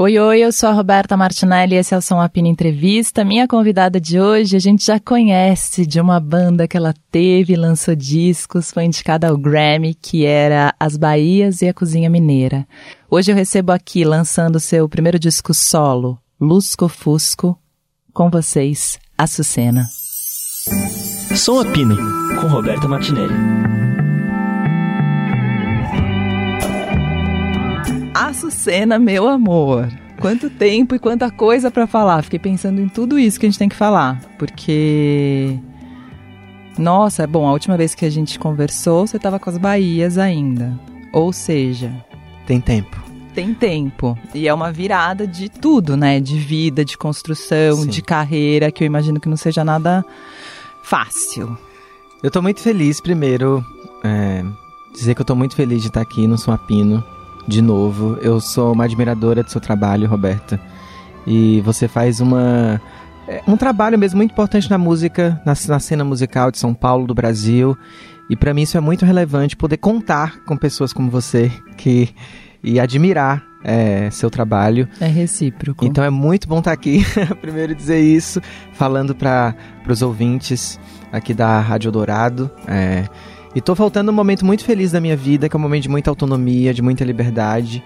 Oi, oi, eu sou a Roberta Martinelli e esse é o Som Apina Entrevista. Minha convidada de hoje a gente já conhece de uma banda que ela teve, lançou discos, foi indicada ao Grammy, que era As Bahias e a Cozinha Mineira. Hoje eu recebo aqui, lançando seu primeiro disco solo, Lusco Fusco, com vocês, Açucena. Som Apino, com Roberta Martinelli. Açucena, meu amor. Quanto tempo e quanta coisa para falar. Fiquei pensando em tudo isso que a gente tem que falar, porque nossa, bom, a última vez que a gente conversou, você estava com as Bahias ainda. Ou seja, tem tempo. Tem tempo. E é uma virada de tudo, né? De vida, de construção, Sim. de carreira, que eu imagino que não seja nada fácil. Eu tô muito feliz, primeiro, é, dizer que eu tô muito feliz de estar aqui no Suapino de novo. Eu sou uma admiradora do seu trabalho, Roberta. E você faz uma é, um trabalho mesmo muito importante na música, na, na cena musical de São Paulo, do Brasil. E para mim isso é muito relevante poder contar com pessoas como você que e admirar é, seu trabalho. É recíproco. Então é muito bom estar aqui, primeiro dizer isso, falando para os ouvintes aqui da Rádio Dourado. É, e tô faltando um momento muito feliz da minha vida, que é um momento de muita autonomia, de muita liberdade.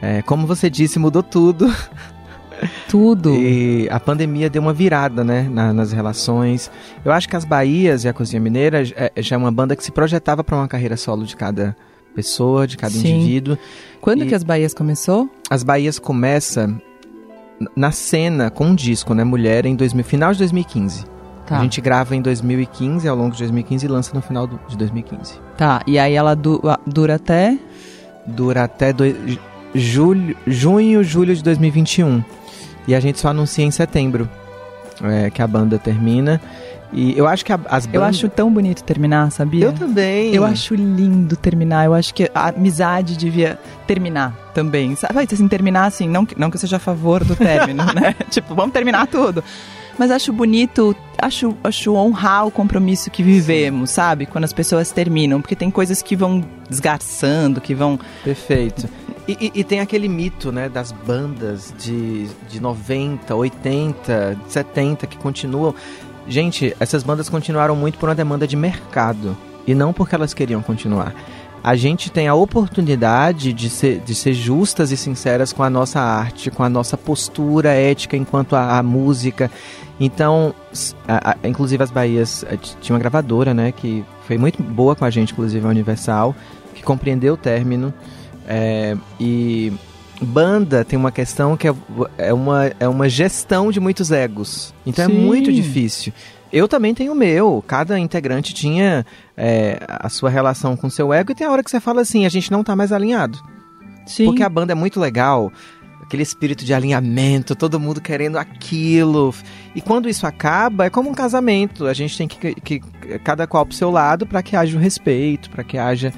É, como você disse, mudou tudo. Tudo. E a pandemia deu uma virada, né, na, nas relações. Eu acho que as Bahias e a Cozinha Mineira é, já é uma banda que se projetava para uma carreira solo de cada pessoa, de cada Sim. indivíduo. Quando e que as Bahias começou? As Bahias começa na cena com um disco, né, Mulher, em 2000, final de 2015. Tá. A gente grava em 2015, ao longo de 2015 e lança no final do, de 2015. Tá, e aí ela du dura até? Dura até do, julho, junho, julho de 2021. E a gente só anuncia em setembro é, que a banda termina. E eu acho que a, as bandas... Eu acho tão bonito terminar, sabia? Eu também. Eu acho lindo terminar. Eu acho que a amizade devia terminar também. Sabe, assim, terminar assim, não, não que eu seja a favor do término, né? tipo, vamos terminar tudo mas acho bonito, acho, acho honrar o compromisso que vivemos, sabe? Quando as pessoas terminam, porque tem coisas que vão desgarçando, que vão. Perfeito. E, e, e, tem aquele mito, né, das bandas de, de 90, 80, 70 que continuam. Gente, essas bandas continuaram muito por uma demanda de mercado e não porque elas queriam continuar a gente tem a oportunidade de ser, de ser justas e sinceras com a nossa arte, com a nossa postura ética enquanto a, a música. Então, a, a, inclusive as Bahias, eh, tinha uma gravadora, né, que foi muito boa com a gente, inclusive a Universal, que compreendeu o término. É, e banda tem uma questão que é, é, uma, é uma gestão de muitos egos. Então é Sim. é muito difícil. Eu também tenho o meu. Cada integrante tinha é, a sua relação com o seu ego e tem a hora que você fala assim, a gente não tá mais alinhado. Sim. Porque a banda é muito legal, aquele espírito de alinhamento, todo mundo querendo aquilo. E quando isso acaba, é como um casamento. A gente tem que, que cada qual pro seu lado para que haja o respeito, para que haja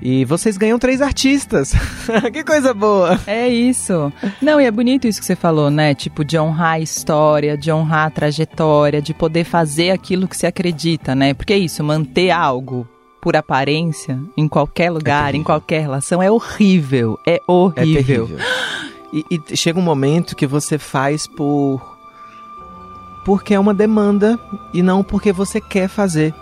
e vocês ganham três artistas. que coisa boa! É isso. Não, e é bonito isso que você falou, né? Tipo, de honrar a história, de honrar a trajetória, de poder fazer aquilo que se acredita, né? Porque é isso, manter algo por aparência em qualquer lugar, é em qualquer relação, é horrível. É horrível. É terrível. E, e chega um momento que você faz por. porque é uma demanda e não porque você quer fazer.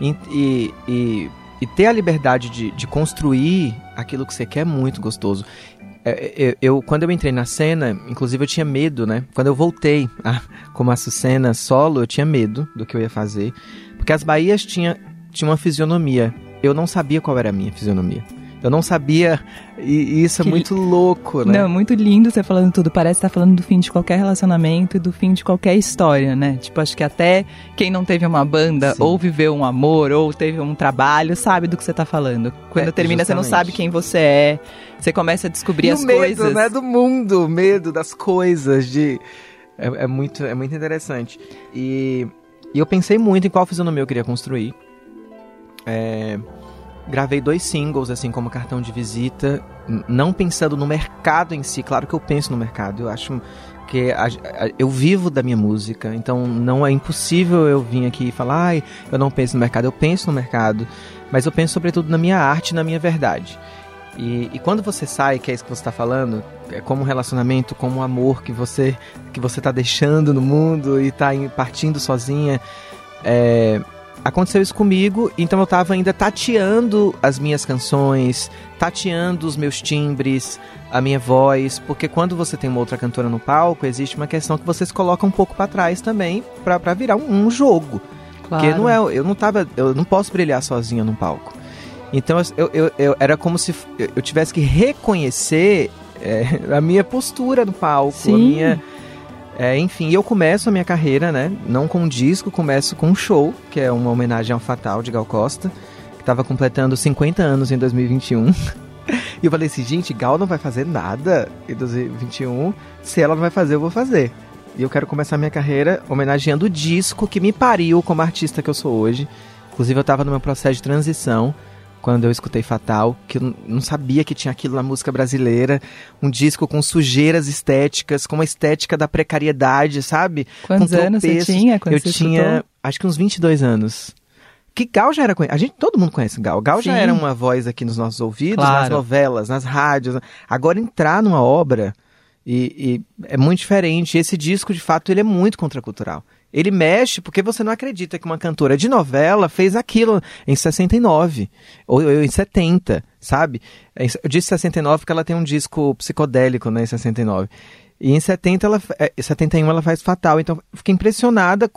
E, e, e e ter a liberdade de, de construir aquilo que você quer é muito gostoso. Eu, é, é, eu, quando eu entrei na cena, inclusive eu tinha medo, né? Quando eu voltei a, como Açucena solo, eu tinha medo do que eu ia fazer. Porque as Bahias tinham tinha uma fisionomia. Eu não sabia qual era a minha fisionomia. Eu não sabia, e isso é que... é muito louco, né? Não, muito lindo você falando tudo. Parece estar tá falando do fim de qualquer relacionamento e do fim de qualquer história, né? Tipo, acho que até quem não teve uma banda, Sim. ou viveu um amor, ou teve um trabalho, sabe do que você está falando. Quando é, termina, justamente. você não sabe quem você é. Você começa a descobrir e as o medo, coisas. né? Do mundo, o medo das coisas, de... É, é, muito, é muito interessante. E, e eu pensei muito em qual fisionomia eu queria construir. É gravei dois singles, assim, como cartão de visita, não pensando no mercado em si. Claro que eu penso no mercado, eu acho que a, a, eu vivo da minha música, então não é impossível eu vir aqui e falar, ai, eu não penso no mercado, eu penso no mercado, mas eu penso sobretudo na minha arte, na minha verdade. E, e, quando você sai, que é isso que você está falando, é como um relacionamento, como um amor que você que você está deixando no mundo e está partindo sozinha, é, aconteceu isso comigo, então eu estava ainda tateando as minhas canções, tateando os meus timbres, a minha voz, porque quando você tem uma outra cantora no palco, existe uma questão que vocês colocam um pouco para trás também, para virar um, um jogo. Claro. Porque não é, eu não tava, eu não posso brilhar sozinha no palco. Então eu, eu, eu era como se eu tivesse que reconhecer é, a minha postura no palco, Sim. a minha é, enfim, eu começo a minha carreira, né? Não com um disco, começo com um show, que é uma homenagem ao Fatal de Gal Costa, que estava completando 50 anos em 2021. e eu falei assim, gente, Gal não vai fazer nada em 2021. Se ela não vai fazer, eu vou fazer. E eu quero começar minha carreira homenageando o disco que me pariu como artista que eu sou hoje. Inclusive, eu estava no meu processo de transição quando eu escutei Fatal, que eu não sabia que tinha aquilo na música brasileira. Um disco com sujeiras estéticas, com uma estética da precariedade, sabe? Quantos anos você tinha quando Eu você tinha, escutou? acho que uns 22 anos. Que Gal já era A gente, todo mundo conhece Gal. Gal Sim. já era uma voz aqui nos nossos ouvidos, claro. nas novelas, nas rádios. Agora entrar numa obra e, e é muito diferente. Esse disco, de fato, ele é muito contracultural. Ele mexe porque você não acredita que uma cantora de novela fez aquilo em 69 ou, ou em 70, sabe? Eu disse 69 porque ela tem um disco psicodélico, né, em 69. E em 70 ela, 71 é, ela faz Fatal, então fiquei impressionada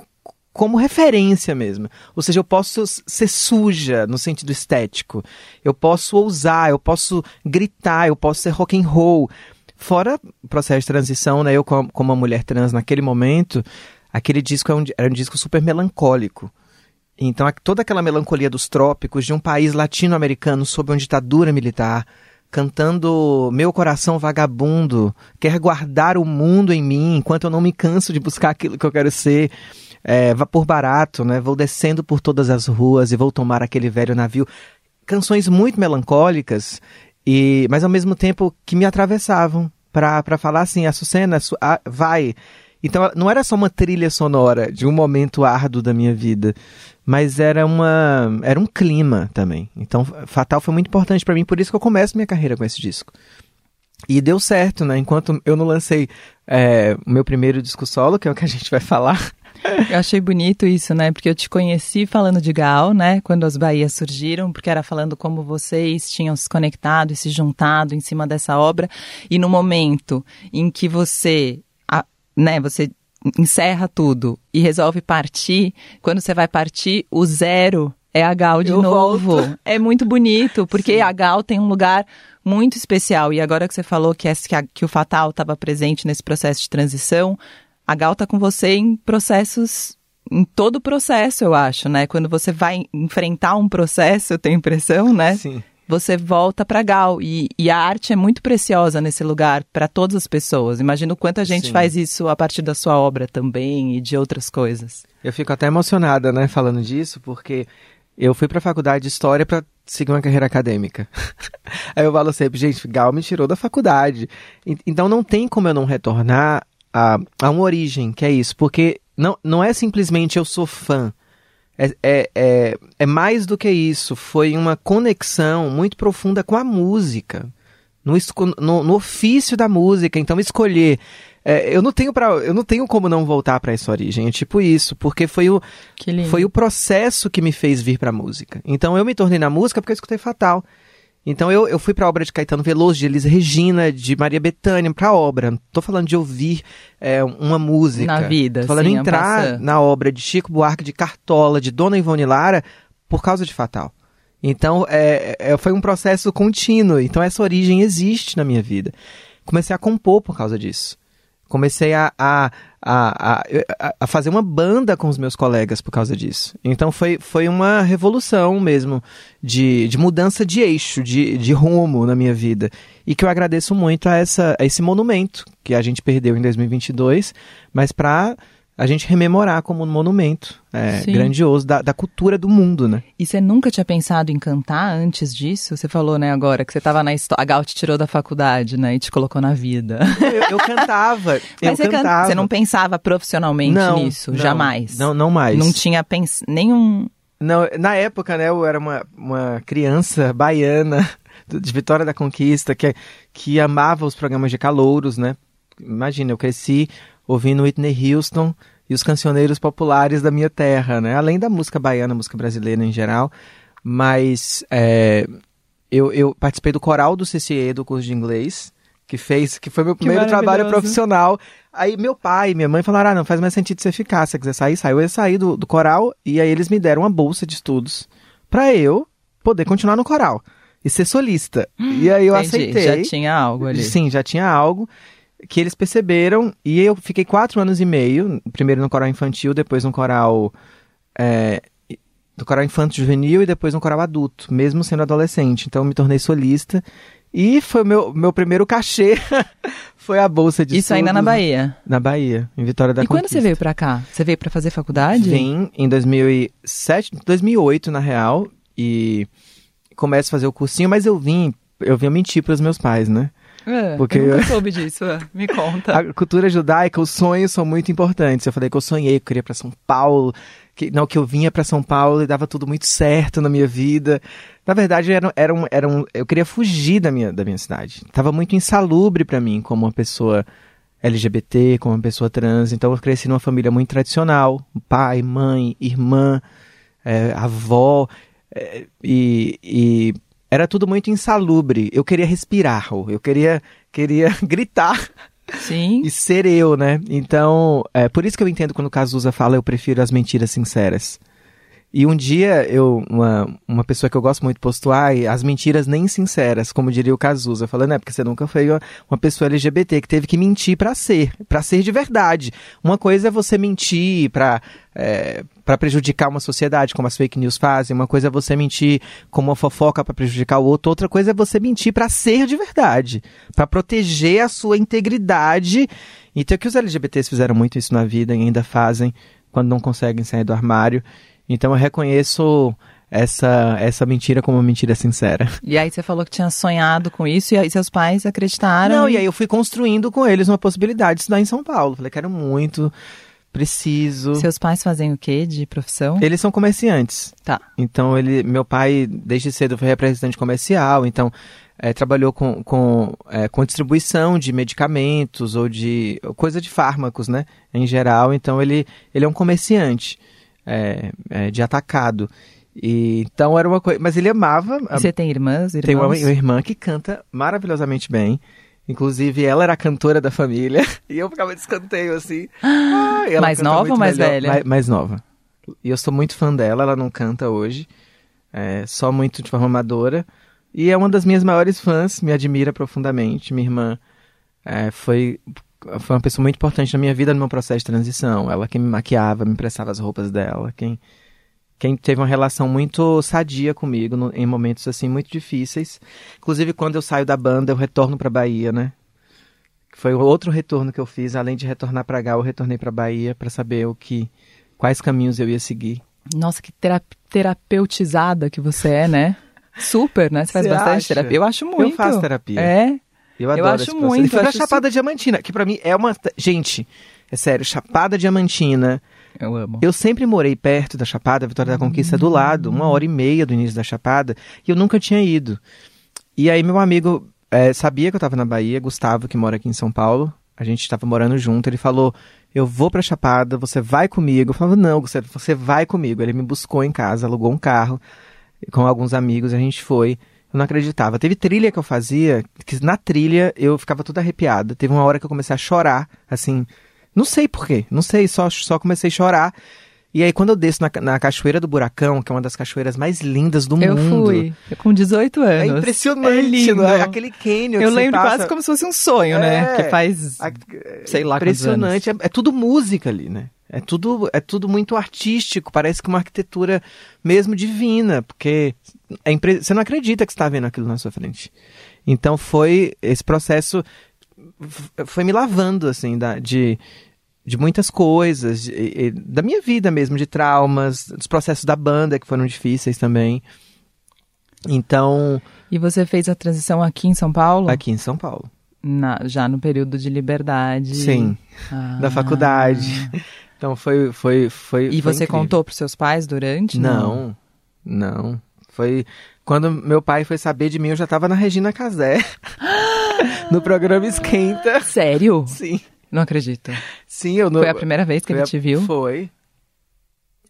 como referência mesmo. Ou seja, eu posso ser suja no sentido estético. Eu posso ousar, eu posso gritar, eu posso ser rock and roll. Fora o processo de transição, né, eu como uma mulher trans naquele momento, aquele disco é um, era um disco super melancólico. Então, toda aquela melancolia dos trópicos, de um país latino-americano sob uma ditadura militar, cantando Meu coração vagabundo, quer guardar o mundo em mim, enquanto eu não me canso de buscar aquilo que eu quero ser, é, por barato, né? Vou descendo por todas as ruas e vou tomar aquele velho navio. Canções muito melancólicas, e mas ao mesmo tempo que me atravessavam para falar assim, a Sucena, vai, então não era só uma trilha sonora de um momento árduo da minha vida, mas era uma era um clima também. Então Fatal foi muito importante para mim, por isso que eu começo minha carreira com esse disco. E deu certo, né? Enquanto eu não lancei é, o meu primeiro disco solo, que é o que a gente vai falar. Eu achei bonito isso, né? Porque eu te conheci falando de Gal, né? Quando as Bahias surgiram, porque era falando como vocês tinham se conectado e se juntado em cima dessa obra. E no momento em que você né, você encerra tudo e resolve partir, quando você vai partir, o zero é a Gal de Eu novo. Volto. É muito bonito, porque Sim. a Gal tem um lugar muito especial. E agora que você falou que, é, que, a, que o Fatal estava presente nesse processo de transição, a Gal tá com você em processos em todo o processo, eu acho, né? Quando você vai enfrentar um processo, eu tenho impressão, né? Sim você volta para Gal. E, e, a arte é muito preciosa nesse lugar para todas as pessoas. Imagino quanta gente Sim. faz isso a partir da sua obra também e de outras coisas. Eu fico até emocionada, né, falando disso, porque eu fui para a faculdade de História para seguir uma carreira acadêmica. Aí eu falo sempre, gente, Gal me tirou da faculdade. Então não tem como eu não retornar a, a uma origem, que é isso. Porque não, não é simplesmente eu sou fã é, é, é, é mais do que isso. Foi uma conexão muito profunda com a música. No, no, no ofício da música. Então, escolher. É, eu não tenho para eu não tenho como não voltar para essa origem é tipo isso porque foi o foi o processo que me fez vir para música então eu me tornei na música porque eu escutei Fatal então eu, eu fui para a obra de Caetano Veloso, de Elis Regina, de Maria Bethânia, para a obra. Não tô falando de ouvir é, uma música. Na vida, Tô falando sim, entrar na obra de Chico Buarque, de Cartola, de Dona Ivone Lara, por causa de Fatal. Então é, é, foi um processo contínuo. Então essa origem existe na minha vida. Comecei a compor por causa disso. Comecei a, a, a, a, fazer uma banda com os meus colegas por causa disso. Então foi, foi uma revolução mesmo de, de mudança de eixo, de, de rumo na minha vida. E que eu agradeço muito a, essa, a esse monumento que a gente perdeu em 2022, mas para a gente rememorar como um monumento é, grandioso da, da, cultura do mundo, né? E você nunca tinha pensado em cantar antes disso? Você falou, né, agora, que você estava na história, a Gal te tirou da faculdade, né, e te colocou na vida. Eu, eu cantava, eu Mas você cantava. Você não pensava profissionalmente não, nisso? Não, jamais? Não, não mais. Não tinha pens... nenhum... Não, na época, né, eu era uma, uma criança baiana de Vitória da Conquista, que, que amava os programas de calouros, né? Imagina, eu cresci ouvindo Whitney Houston e os cancioneiros populares da minha terra, né? Além da música baiana, música brasileira em geral. Mas é, eu, eu participei do coral do CCE, do curso de inglês, que fez, que foi meu primeiro trabalho profissional. Aí meu pai e minha mãe falaram: ah, não faz mais sentido você ficar. Se você quiser sair, sai. Eu ia sair do, do coral e aí eles me deram uma bolsa de estudos para eu poder continuar no coral e ser solista. e aí eu Entendi, aceitei. Já tinha algo ali. Sim, já tinha algo que eles perceberam e eu fiquei quatro anos e meio, primeiro no coral infantil, depois no coral é, no coral infanto juvenil e depois no coral adulto, mesmo sendo adolescente. Então eu me tornei solista e foi meu meu primeiro cachê foi a bolsa de Isso ainda na Bahia. Na Bahia, em Vitória da e Conquista. quando você veio pra cá? Você veio pra fazer faculdade? Vim em 2007, 2008 na real e começo a fazer o cursinho, mas eu vim, eu vim mentir para os meus pais, né? É, Porque- eu nunca soube disso. é. Me conta. A cultura judaica, os sonhos são muito importantes. Eu falei que eu sonhei, que eu queria para São Paulo, que não que eu vinha para São Paulo e dava tudo muito certo na minha vida. Na verdade, era, era, um, era um, eu queria fugir da minha, da minha cidade. Tava muito insalubre para mim como uma pessoa LGBT, como uma pessoa trans. Então eu cresci numa família muito tradicional, pai, mãe, irmã, é, avó, é, e, e era tudo muito insalubre. Eu queria respirar, eu queria, queria gritar Sim. e ser eu, né? Então, é por isso que eu entendo quando o Cazuza fala eu prefiro as mentiras sinceras. E um dia, eu, uma, uma pessoa que eu gosto muito postou, ai, as mentiras nem sinceras, como diria o Cazuza, falando, é porque você nunca foi uma, uma pessoa LGBT que teve que mentir pra ser, pra ser de verdade. Uma coisa é você mentir pra, é, pra prejudicar uma sociedade, como as fake news fazem, uma coisa é você mentir como uma fofoca pra prejudicar o outro, outra coisa é você mentir pra ser de verdade, pra proteger a sua integridade. Então, que os LGBTs fizeram muito isso na vida e ainda fazem quando não conseguem sair do armário. Então eu reconheço essa, essa mentira como uma mentira sincera. E aí você falou que tinha sonhado com isso e aí seus pais acreditaram. Não, e aí eu fui construindo com eles uma possibilidade de estudar em São Paulo. Falei, quero muito, preciso. Seus pais fazem o quê de profissão? Eles são comerciantes. Tá. Então ele, meu pai desde cedo foi representante comercial, então é, trabalhou com, com, é, com distribuição de medicamentos ou de coisa de fármacos, né, em geral. Então ele, ele é um comerciante é, é, de atacado. E, então era uma coisa, mas ele amava. E você tem irmãs, irmãos? Tem uma, uma irmã que canta maravilhosamente bem. Inclusive, ela era a cantora da família. E eu ficava de escanteio, assim. Ah, Mais nova ou mais melhor. velha? Mais, mais nova. E eu sou muito fã dela, ela não canta hoje. É, só muito de forma amadora. E é uma das minhas maiores fãs, me admira profundamente. Minha irmã é, foi, foi uma pessoa muito importante na minha vida, no meu processo de transição. Ela quem me maquiava, me emprestava as roupas dela, quem, quem teve uma relação muito sadia comigo no- em momentos assim muito difíceis. Inclusive quando eu saio da banda, eu retorno para Bahia, né? Foi outro retorno que eu fiz, além de retornar para cá, eu retornei para Bahia para saber o que quais caminhos eu ia seguir. Nossa, que tera- terapeutizada que você é, né? Super, né? Você faz bastante acha? terapia. Eu acho muito. Eu faço terapia. É. Eu adoro acho muito, E fui eu pra Chapada Diamantina, que para mim é uma gente, é sério, Chapada Diamantina. Eu amo. Eu sempre morei perto da Chapada, Vitória da Conquista é do lado, uma hora e meia do início da Chapada, e eu nunca tinha ido. E aí meu amigo eh, sabia que eu estava na Bahia, Gustavo, que mora aqui em São Paulo, a gente estava morando junto, ele falou, eu vou pra Chapada, você vai comigo. Eu falava, não, Gustavo, você vai comigo. Ele me buscou em casa, alugou um carro com alguns amigos, a gente foi. Eu não acreditava. Teve trilha que eu fazia, que na trilha eu ficava toda arrepiada. Teve uma hora que eu comecei a chorar, assim, não sei porquê, não sei, só, só comecei a chorar. E aí, quando eu desço na, na Cachoeira do Buracão, que é uma das cachoeiras mais lindas do Eu mundo. fui. Eu com 18 É anos. impressionante, É lindo. não é? Aquele cânion Eu lembro passa... quase como se fosse um sonho, né? É. Que faz. A- Sei lá Impressionante. É, é tudo música ali, né? É tudo, é tudo muito artístico. Parece que uma arquitetura mesmo divina, porque é impre- você não acredita que você está vendo aquilo na sua frente. Então foi esse processo foi me lavando assim da, de de muitas coisas, de- e- da minha vida mesmo, de traumas, dos processos da banda que foram difíceis também. Então, E você fez a transição aqui em São Paulo? aqui em São Paulo. Na- já no período de liberdade. Sim, Ah. da faculdade. Então foi foi foi E foi você incrível. contou pros seus pais durante? Não, não. Foi quando meu pai foi saber de mim, eu já tava na Regina Casé. no programa Esquenta. Sério? Sim. Não acredito. Sim, eu não. Foi a primeira vez que ele a- te viu? Foi.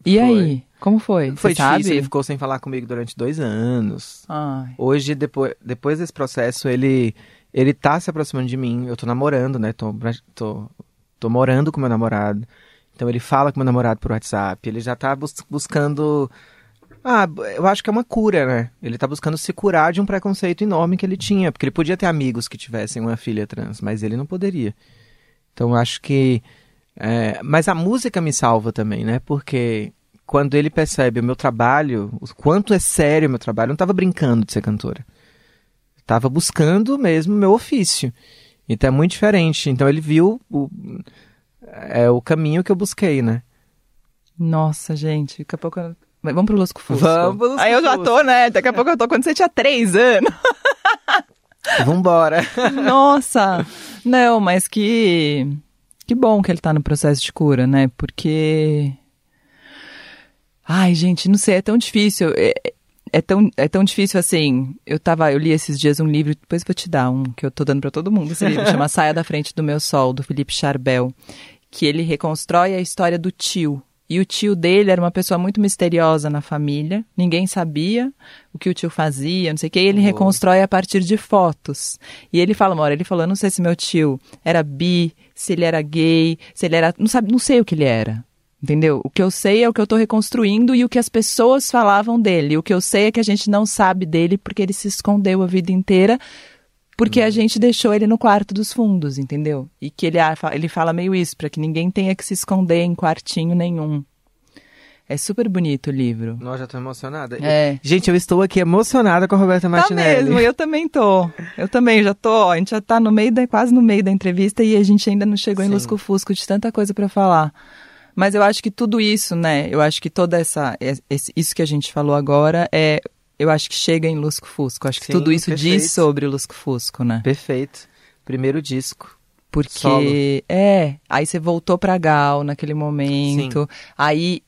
E Foi. aí? Como foi? Foi Você difícil, sabe? ele ficou sem falar comigo durante dois anos. Ai. Hoje, depois, depois desse processo, ele, ele tá se aproximando de mim. Eu tô namorando, né? Tô, tô, tô morando com meu namorado. Então ele fala com meu namorado por WhatsApp. Ele já tá bus- buscando. Ah, eu acho que é uma cura, né? Ele tá buscando se curar de um preconceito enorme que ele tinha. Porque ele podia ter amigos que tivessem uma filha trans, mas ele não poderia. Então eu acho que. é, mas a música me salva também, né? Porque quando ele percebe o meu trabalho, o quanto é sério o meu trabalho, eu não estava brincando de ser cantora. Estava buscando mesmo o meu ofício. Então é muito diferente. Então ele viu o, é, o caminho que eu busquei, né? Nossa, gente, daqui a pouco. eu- Mas Vamos pro Lusco Fusco. Vamos pro Lusco Aí eu já tô, né? Daqui a pouco eu tô quando você tinha três anos. Vambora. Nossa! Não, mas que. Que bom que ele tá no processo de cura, né? Porque. Ai, gente, não sei, é tão difícil. É, tão, é tão difícil assim. Eu tava, eu li esses dias um livro, depois vou te dar um que eu tô dando pra todo mundo. Esse livro chama Saia da Frente do Meu Sol, do Felipe Charbel. Que ele reconstrói a história do tio. E o tio dele era uma pessoa muito misteriosa na família. Ninguém sabia o que o tio fazia, não sei o que. E ele Oh. reconstrói a partir de fotos. E ele fala uma hora, ele falou, não sei se meu tio era bi, se ele era gay, se ele era... Não, sabe, não sei o que ele era. Entendeu? O que eu sei é o que eu tô reconstruindo e o que as pessoas falavam dele. O que eu sei é que a gente não sabe dele porque ele se escondeu a vida inteira porque a gente deixou ele no quarto dos fundos, entendeu? E que ele, ah, ele fala meio isso, para que ninguém tenha que se esconder em quartinho nenhum. É super bonito o livro. Nós já tô emocionada. É. Gente, eu estou aqui emocionada com a Roberta Tá Martinelli. mesmo, eu também tô. Eu também já tô, a gente já tá no meio da, quase no meio da entrevista e a gente ainda não chegou em Sim. Lusco Fusco de tanta coisa pra falar. Mas eu acho que tudo isso, né? Eu acho que toda essa esse- isso que a gente falou agora é eu acho que chega em Lusco Fusco. Acho que Sim, tudo isso perfeito. diz sobre Lusco Fusco, né? Perfeito. Primeiro disco. Porque Solo. é, aí você voltou pra Gal naquele momento. Aí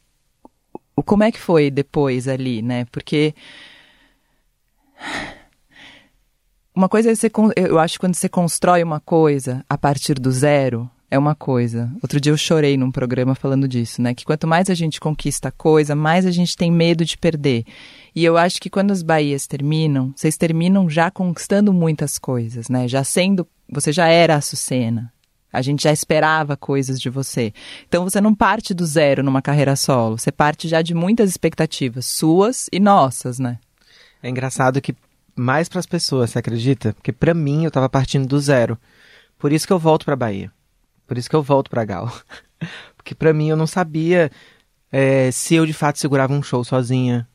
o como é que foi depois ali, né? Porque uma coisa é você eu acho que quando você constrói uma coisa a partir do zero é uma coisa. Outro dia eu chorei num programa falando disso, né? Que quanto mais a gente conquista coisa, mais a gente tem medo de perder. E eu acho que quando as Bahias terminam, vocês terminam já conquistando muitas coisas, né? Já sendo. Você já era a Açucena. A gente já esperava coisas de você. Então você não parte do zero numa carreira solo. Você parte já de muitas expectativas, suas e nossas, né? É engraçado que mais pras pessoas, você acredita? Porque pra mim eu tava partindo do zero. Por isso que eu volto pra Bahia. Por isso que eu volto pra Gal. Porque pra mim eu não sabia é, se eu de fato segurava um show sozinha.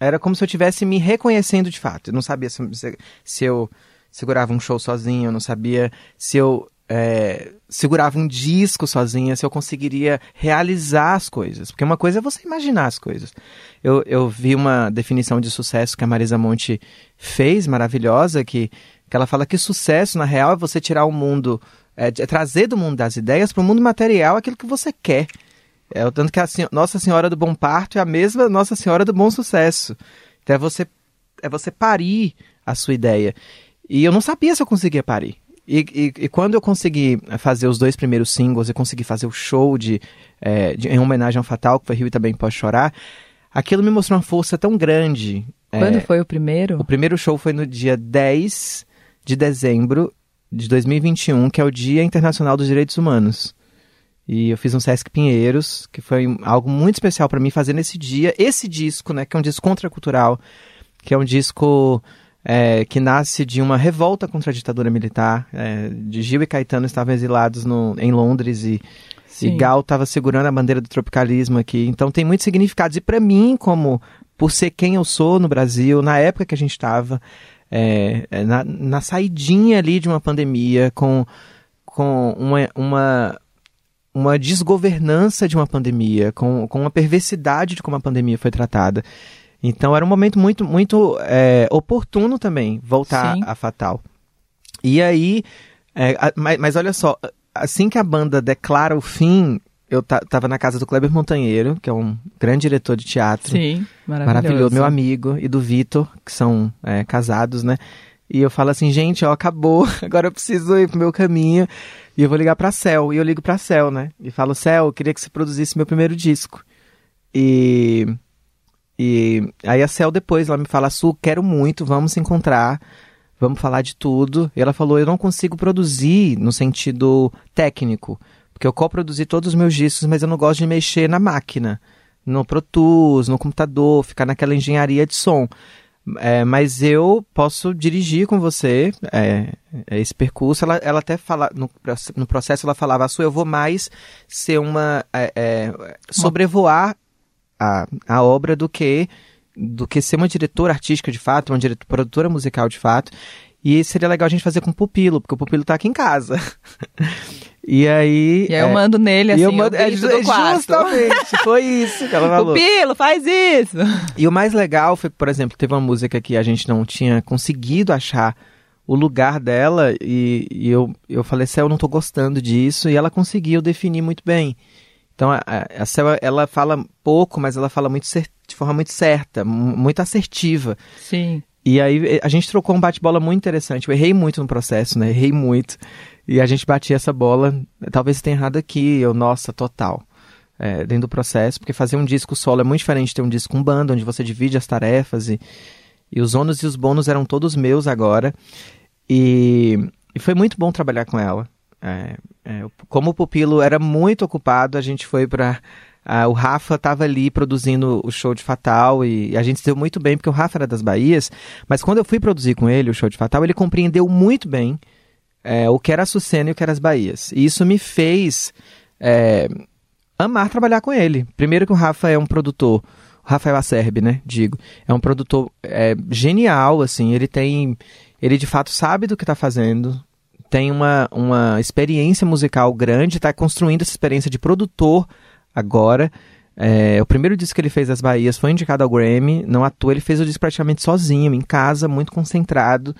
Era como se eu estivesse me reconhecendo de fato. Eu não sabia se, se- se eu segurava um show sozinho, eu não sabia se eu é, segurava um disco sozinha, se eu conseguiria realizar as coisas. Porque uma coisa é você imaginar as coisas. Eu, eu vi uma definição de sucesso que a Marisa Monte fez, maravilhosa, que, que ela fala que sucesso, na real, é você tirar o mundo, é, é trazer do mundo das ideias para o mundo material aquilo que você quer. É o tanto que a Nossa Senhora do Bom Parto é a mesma Nossa Senhora do Bom Sucesso. Então é você, é você parir a sua ideia. E eu não sabia se eu conseguia parir. E, e- e quando eu consegui fazer os dois primeiros singles e consegui fazer o show de, é, de- em homenagem ao Fatal, que foi Rio e Também Pode Chorar, aquilo me mostrou uma força tão grande. É, Quando foi o primeiro? o primeiro show foi no dia 10 de dezembro de 2021, que é o Dia Internacional dos Direitos Humanos. E eu fiz um Sesc Pinheiros, que foi algo muito especial para mim fazer nesse dia, esse disco, né, que é um disco contracultural, que é um disco é, que nasce de uma revolta contra a ditadura militar. É, de Gil e Caetano estavam exilados no, em Londres e, e. Gal estava segurando a bandeira do tropicalismo aqui. Então tem muitos significados. E para mim, como por ser quem eu sou no Brasil, na época que a gente estava, é, é, na, na saidinha ali de uma pandemia, com, com uma, uma, uma desgovernança de uma pandemia, com, com uma perversidade de como a pandemia foi tratada. Então era um momento muito, muito é, oportuno também voltar Sim. a Fatal. E aí, é, a- mas, mas olha só, assim que a banda declara o fim, eu tava na casa do Kleber Montanheiro, que é um grande diretor de teatro. Sim, maravilhoso. Maravilhoso, meu amigo, e do Vitor, que são é, casados, né? E eu falo assim, gente, ó, acabou, agora eu preciso ir pro meu caminho. E eu vou ligar pra Cel. E eu ligo pra Cel, né? E falo, Cel, eu queria que você produzisse meu primeiro disco. E. E aí a Cel depois, ela me fala, Su, quero muito, vamos se encontrar vamos falar de tudo. E ela falou: eu não consigo produzir no sentido técnico, porque eu coproduzi todos os meus discos, mas eu não gosto de mexer na máquina, no Pro Tools, no computador, ficar naquela engenharia de som. É, mas eu posso dirigir com você é, é esse percurso. Ela, ela até fala, no, no processo ela falava, Su, eu vou mais ser uma. É, é sobrevoar a, a obra do que do que ser uma diretora artística de fato, uma diretora, produtora musical de fato. E seria legal a gente fazer com o Pupilo, porque o Pupilo tá aqui em casa. e aí. E aí eu é, mando nele, assim, eu mando, é, Justamente, foi isso que ela falou. Pupilo, faz isso! E o mais legal foi, por exemplo, teve uma música que a gente não tinha conseguido achar o lugar dela, e, e eu, eu falei, Céu, eu não tô gostando disso, e ela conseguiu definir muito bem. Então a, a Céu, ela fala pouco, mas ela fala muito de forma muito certa, muito assertiva. Sim. E aí a gente trocou um bate-bola muito interessante. Eu errei muito no processo, né? Errei muito. E a gente batia essa bola. Talvez tenha errado aqui, eu, nossa, total. É, dentro do processo, porque fazer um disco solo é muito diferente de ter um disco com banda, onde você divide as tarefas e, e os ônus e os bônus eram todos meus agora. E, e foi muito bom trabalhar com ela. É, é, como o Pupilo era muito ocupado, a gente foi para ah, o Rafa estava ali produzindo o show de Fatal e a gente se deu muito bem, porque o Rafa era das Bahias, mas quando eu fui produzir com ele o show de Fatal, ele compreendeu muito bem é, o que era a Sucena e o que era as Bahias. E isso me fez é, amar trabalhar com ele. Primeiro que o Rafa é um produtor, o Rafael Acerbe, né, digo, é um produtor é, genial, assim, ele tem, ele de fato sabe do que está fazendo, tem uma, uma experiência musical grande, está construindo essa experiência de produtor agora. É, o primeiro disco que ele fez das Bahias foi indicado ao Grammy, não atua, ele fez o disco praticamente sozinho, em casa, muito concentrado.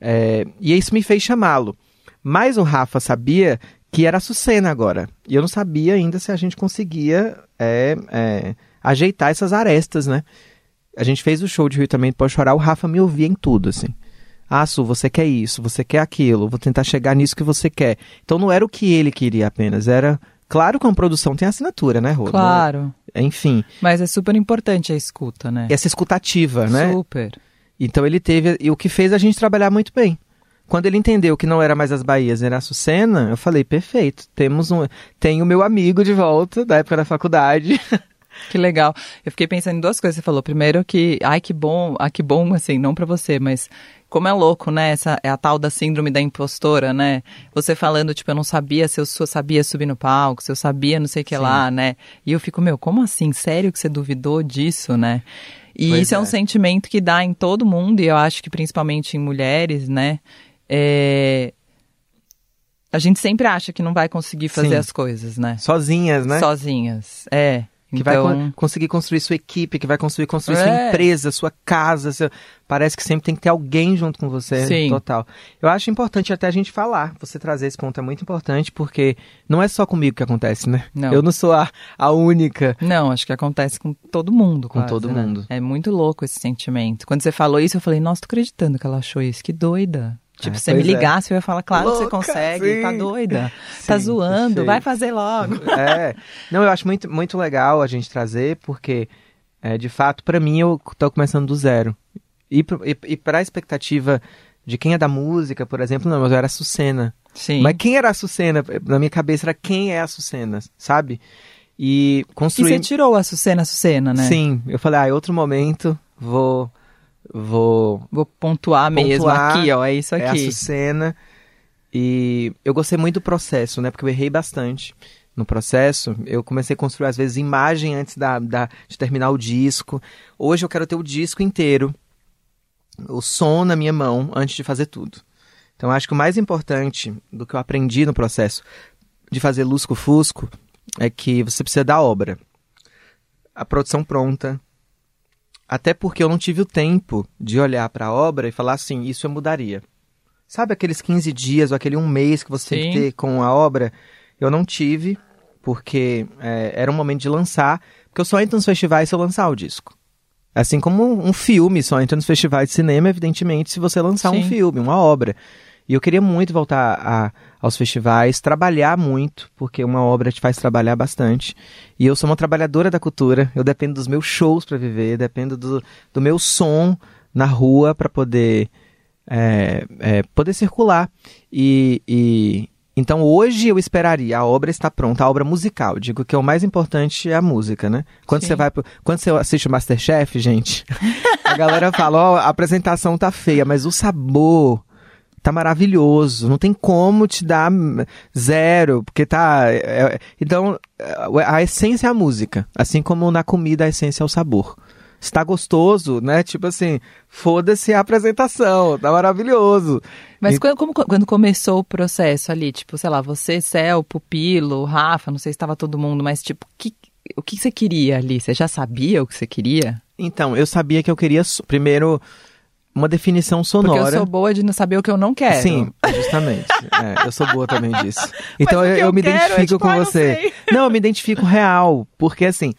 É, e isso me fez chamá-lo. Mas o Rafa sabia que era a Sucena agora. E eu não sabia ainda se a gente conseguia é, é, ajeitar essas arestas, né? A gente fez o show de Rio também, pode chorar, o Rafa me ouvia em tudo, assim. Ah, Su, você quer isso, você quer aquilo, vou tentar chegar nisso que você quer. Então não era o que ele queria apenas, era Claro que uma produção tem assinatura, né, Rô? Claro. Enfim. Mas é super importante a escuta, né? Essa escutativa, né? Super. Então ele teve. E o que fez a gente trabalhar muito bem. Quando ele entendeu que não era mais as Bahias, era a Sucena, eu falei, perfeito, temos um. Tem o meu amigo de volta, da época da faculdade. Que legal. Eu fiquei pensando em duas coisas. Você falou, primeiro que, ai, que bom, ah, que bom, assim, não para você, mas como é louco, né? Essa é a tal da síndrome da impostora, né? Você falando, tipo, eu não sabia se eu sabia subir no palco, se eu sabia não sei o que Sim. lá, né? E eu fico, meu, como assim? Sério que você duvidou disso, né? E pois isso é. é um sentimento que dá em todo mundo, e eu acho que principalmente em mulheres, né? É, a gente sempre acha que não vai conseguir fazer Sim. as coisas, né? Sozinhas, né? Sozinhas, é que então... vai co conseguir construir sua equipe, que vai conseguir construir é. sua empresa, sua casa. Seu... Parece que sempre tem que ter alguém junto com você. Sim. Total. Eu acho importante até a gente falar. Você trazer esse ponto é muito importante, porque não é só comigo que acontece, né? Não. Eu não sou a, a única. Não, acho que acontece com todo mundo. Com todo né? mundo. É muito louco esse sentimento. Quando você falou isso, eu falei, nossa, tô acreditando que ela achou isso. Que doida. Tipo, é, se você me é. ligasse, é. eu ia falar, claro Louca, que você consegue, tá sim. tá doida, sim, tá zoando, vai fazer logo. É, não, eu acho muito, muito legal a gente trazer, porque, é, de fato, para mim, eu tô começando do zero. E, e, e pra expectativa de quem é da música, por exemplo, não, mas eu era a Sucena. Sim. Mas quem era a Sucena? Na minha cabeça era quem é a Sucena, sabe? E construir... E você tirou a Sucena, a Sucena, né? Sim, eu falei, ah, outro momento vou vou vou pontuar, pontuar mesmo aqui, ó, é isso aqui. É a cena E eu gostei muito do processo, né? Porque eu errei bastante no processo. Eu comecei a construir às vezes imagem antes da, da de terminar o disco. Hoje eu quero ter o disco inteiro, o som na minha mão antes de fazer tudo. Então acho que o mais importante do que eu aprendi no processo de fazer Lusco Fusco é que você precisa da obra. A produção pronta, até porque eu não tive o tempo de olhar para a obra e falar assim, isso eu mudaria. Sabe aqueles 15 dias ou aquele um mês que você Sim. tem que ter com a obra? Eu não tive, porque é, era um momento de lançar, porque eu só entro nos festivais se eu lançar o disco. Assim como um filme só entra nos festivais de cinema, evidentemente, se você lançar Sim. um filme, uma obra. E eu queria muito voltar a, aos festivais, trabalhar muito, porque uma obra te faz trabalhar bastante. E eu sou uma trabalhadora da cultura, eu dependo dos meus shows para viver, dependo do, do meu som na rua para poder é, é, poder circular. E, e, então hoje eu esperaria, a obra está pronta, a obra musical. Digo que o mais importante é a música, né? Quando Sim. você vai pro, quando você assiste o Masterchef, gente, a galera fala, ó, oh, a apresentação tá feia, mas o sabor tá maravilhoso. Não tem como te dar zero, porque tá. É, é então, a essência é a música. Assim como na comida a essência é o sabor está gostoso, né? Tipo assim, foda-se a apresentação, tá maravilhoso. Mas e... quando, como, quando começou o processo ali, tipo, sei lá, você, Céu, Pupilo, Rafa, não sei se estava todo mundo, mas tipo, que, o que você queria ali? Você já sabia o que você queria? Então, eu sabia que eu queria, primeiro, uma definição sonora. Porque eu sou boa de não saber o que eu não quero. Sim, justamente. é, eu sou boa também disso. Então eu, eu, me quero, identifico é, tipo, com você. Não, não, eu me identifico real, porque assim,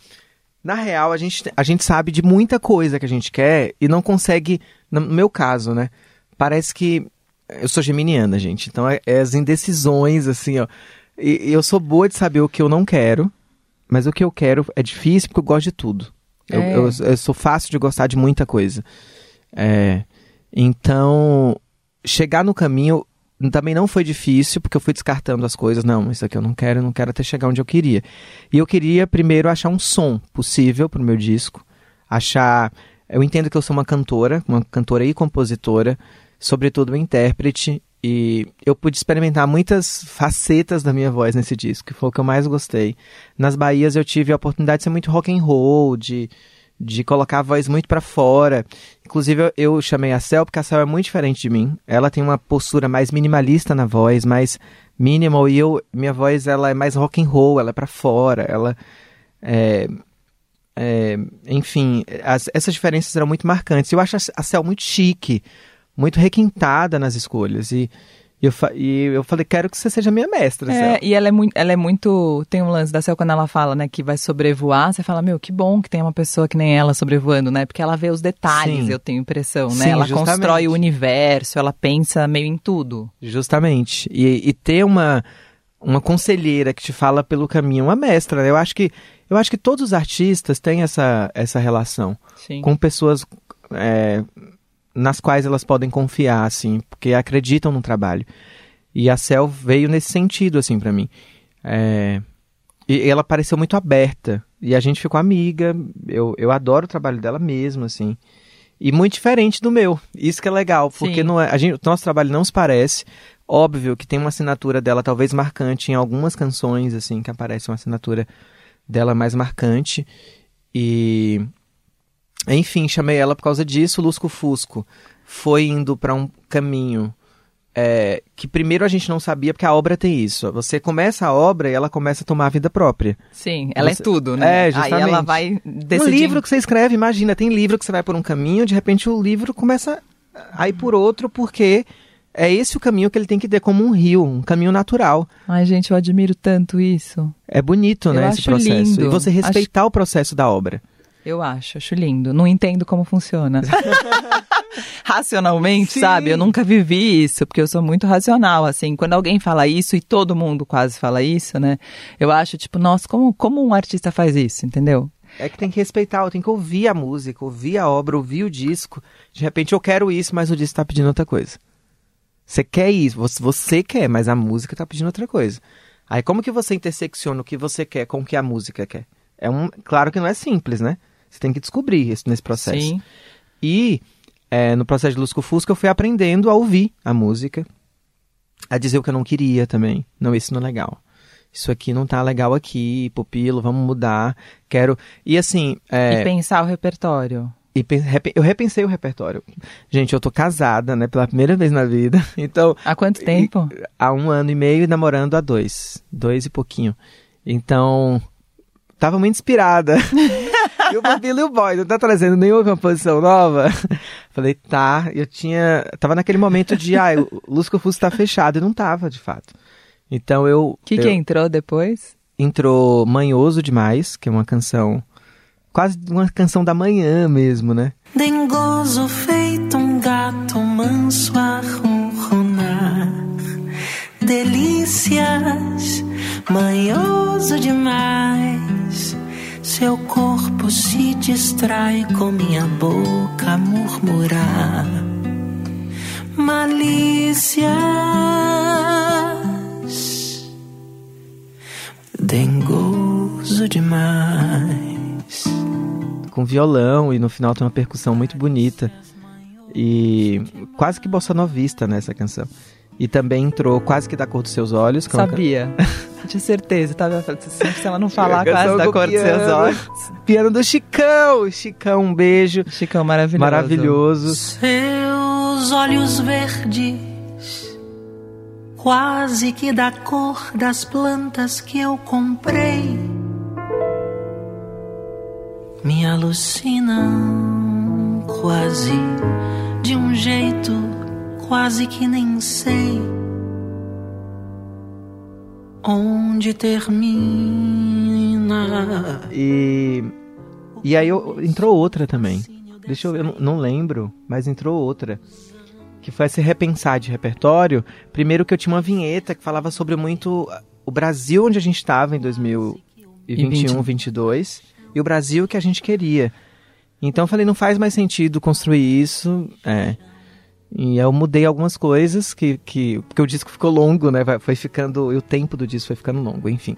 na real, a gente, a gente sabe de muita coisa que a gente quer e não consegue, no meu caso, né? Parece que. Eu sou geminiana, gente. Então é, é as indecisões, assim, ó. E, eu sou boa de saber o que eu não quero, mas o que eu quero é difícil porque eu gosto de tudo. É. Eu, eu, eu, sou fácil de gostar de muita coisa. É, então, chegar no caminho também não foi difícil, porque eu fui descartando as coisas. Não, isso aqui eu não quero, eu não quero até chegar onde eu queria. E eu queria primeiro achar um som possível para o meu disco. Achar. Eu entendo que eu sou uma cantora, uma cantora e compositora, sobretudo uma intérprete, e eu pude experimentar muitas facetas da minha voz nesse disco, que foi o que eu mais gostei. Nas Bahias eu tive a oportunidade de ser muito rock and roll, de de colocar a voz muito para fora. Inclusive, eu, chamei a Cel porque a Cel é muito diferente de mim. Ela tem uma postura mais minimalista na voz, mais minimal, e eu, minha voz ela é mais rock and roll, ela é para fora, ela é, é, enfim, as, essas diferenças eram muito marcantes. Eu acho a Cel muito chique, muito requintada nas escolhas e e eu, e eu falei, quero que você seja minha mestra. É, e ela é, muito, ela é muito. Tem um lance da Cel quando ela fala, né, que vai sobrevoar, você fala, meu, que bom que tem uma pessoa que nem ela sobrevoando, né? Porque ela vê os detalhes, Sim. eu tenho impressão, né? Sim, ela justamente. constrói o universo, ela pensa meio em tudo. Justamente. E, e ter uma, uma conselheira que te fala pelo caminho, uma mestra, né? Eu acho que. Eu acho que todos os artistas têm essa, essa relação Sim. com pessoas é, nas quais elas podem confiar, assim, porque acreditam no trabalho. E a Cel veio nesse sentido, assim, para mim. É... E ela pareceu muito aberta. E a gente ficou amiga. Eu, eu adoro o trabalho dela mesmo, assim. E muito diferente do meu. Isso que é legal, porque não é, a gente, o nosso trabalho não se parece. Óbvio que tem uma assinatura dela talvez marcante em algumas canções, assim, que aparece uma assinatura dela mais marcante. E enfim, chamei ela por causa disso. O Lusco Fusco foi indo para um caminho é, que primeiro a gente não sabia, porque a obra tem isso. Você começa a obra e ela começa a tomar a vida própria. Sim, ela é você... é tudo, né? É, justamente. Aí ela vai decidir... Um livro que você escreve, imagina, tem livro que você vai por um caminho, de repente o livro começa a ir por outro, porque é esse o caminho que ele tem que ter como um rio, um caminho natural. Ai, gente, eu admiro tanto isso. É bonito, né, eu esse processo. Lindo. E você respeitar acho... o processo da obra. Eu acho, acho lindo. Não entendo como funciona. Racionalmente, Sim. sabe? Eu nunca vivi isso, porque eu sou muito racional, assim. Quando alguém fala isso, e todo mundo quase fala isso, né? Eu acho, tipo, nossa, como, como um artista faz isso, entendeu? É que tem que respeitar, tem que ouvir a música, ouvir a obra, ouvir o disco. De repente eu quero isso, mas o disco tá pedindo outra coisa. Você quer isso, você quer, mas a música tá pedindo outra coisa. Aí como que você intersecciona o que você quer com o que a música quer? É um, claro que não é simples, né? Você tem que descobrir isso nesse processo. Sim. E é, no processo de Lusco Fusco eu fui aprendendo a ouvir a música, a dizer o que eu não queria também. Não, isso não é legal. Isso aqui não tá legal aqui, pupilo, vamos mudar. Quero. E assim. É... E pensar o repertório. E eu repensei o repertório. Gente, eu tô casada, né, pela primeira vez na vida. Então. Há quanto tempo? há um ano e meio e namorando há dois. Dois e pouquinho. Então. Tava muito inspirada. e o Papilo e o Boy, não tá trazendo nenhuma composição nova? Falei, tá. Eu tinha. Tava naquele momento de, ah, o Lusco Fuso tá fechado. E não tava, de fato. Então eu. O que, eu... que entrou depois? entrou Manhoso Demais, que é uma canção, quase uma canção da manhã mesmo, né? Dengoso feito um gato manso a ronronar. Delícias, manhoso demais. Seu corpo se distrai com minha boca a murmurar. Malícias, dengoso demais. Com violão e no final tem uma percussão muito bonita. E quase que bossa novista nessa canção. E também entrou quase que da cor dos seus olhos. é Sabia. Tinha certeza. Tava, se ela não falar quase da com cor dos seus piano. olhos. Piano do Chicão! Chicão, um beijo. Chicão maravilhoso. Maravilhoso. Seus olhos verdes, quase que da cor das plantas que eu comprei, me alucinam quase de um jeito quase que nem sei onde termina. E, e aí eu- entrou outra também. Deixa eu ver, eu não- não lembro, mas entrou outra. Que foi esse repensar de repertório. Primeiro que eu tinha uma vinheta que falava sobre muito o Brasil onde a gente estava em 2021, 2022 e o Brasil que a gente queria. Então eu falei, não faz mais sentido construir isso. É. E eu mudei algumas coisas que, que porque o disco ficou longo, né? Foi ficando, e o tempo do disco foi ficando longo, enfim.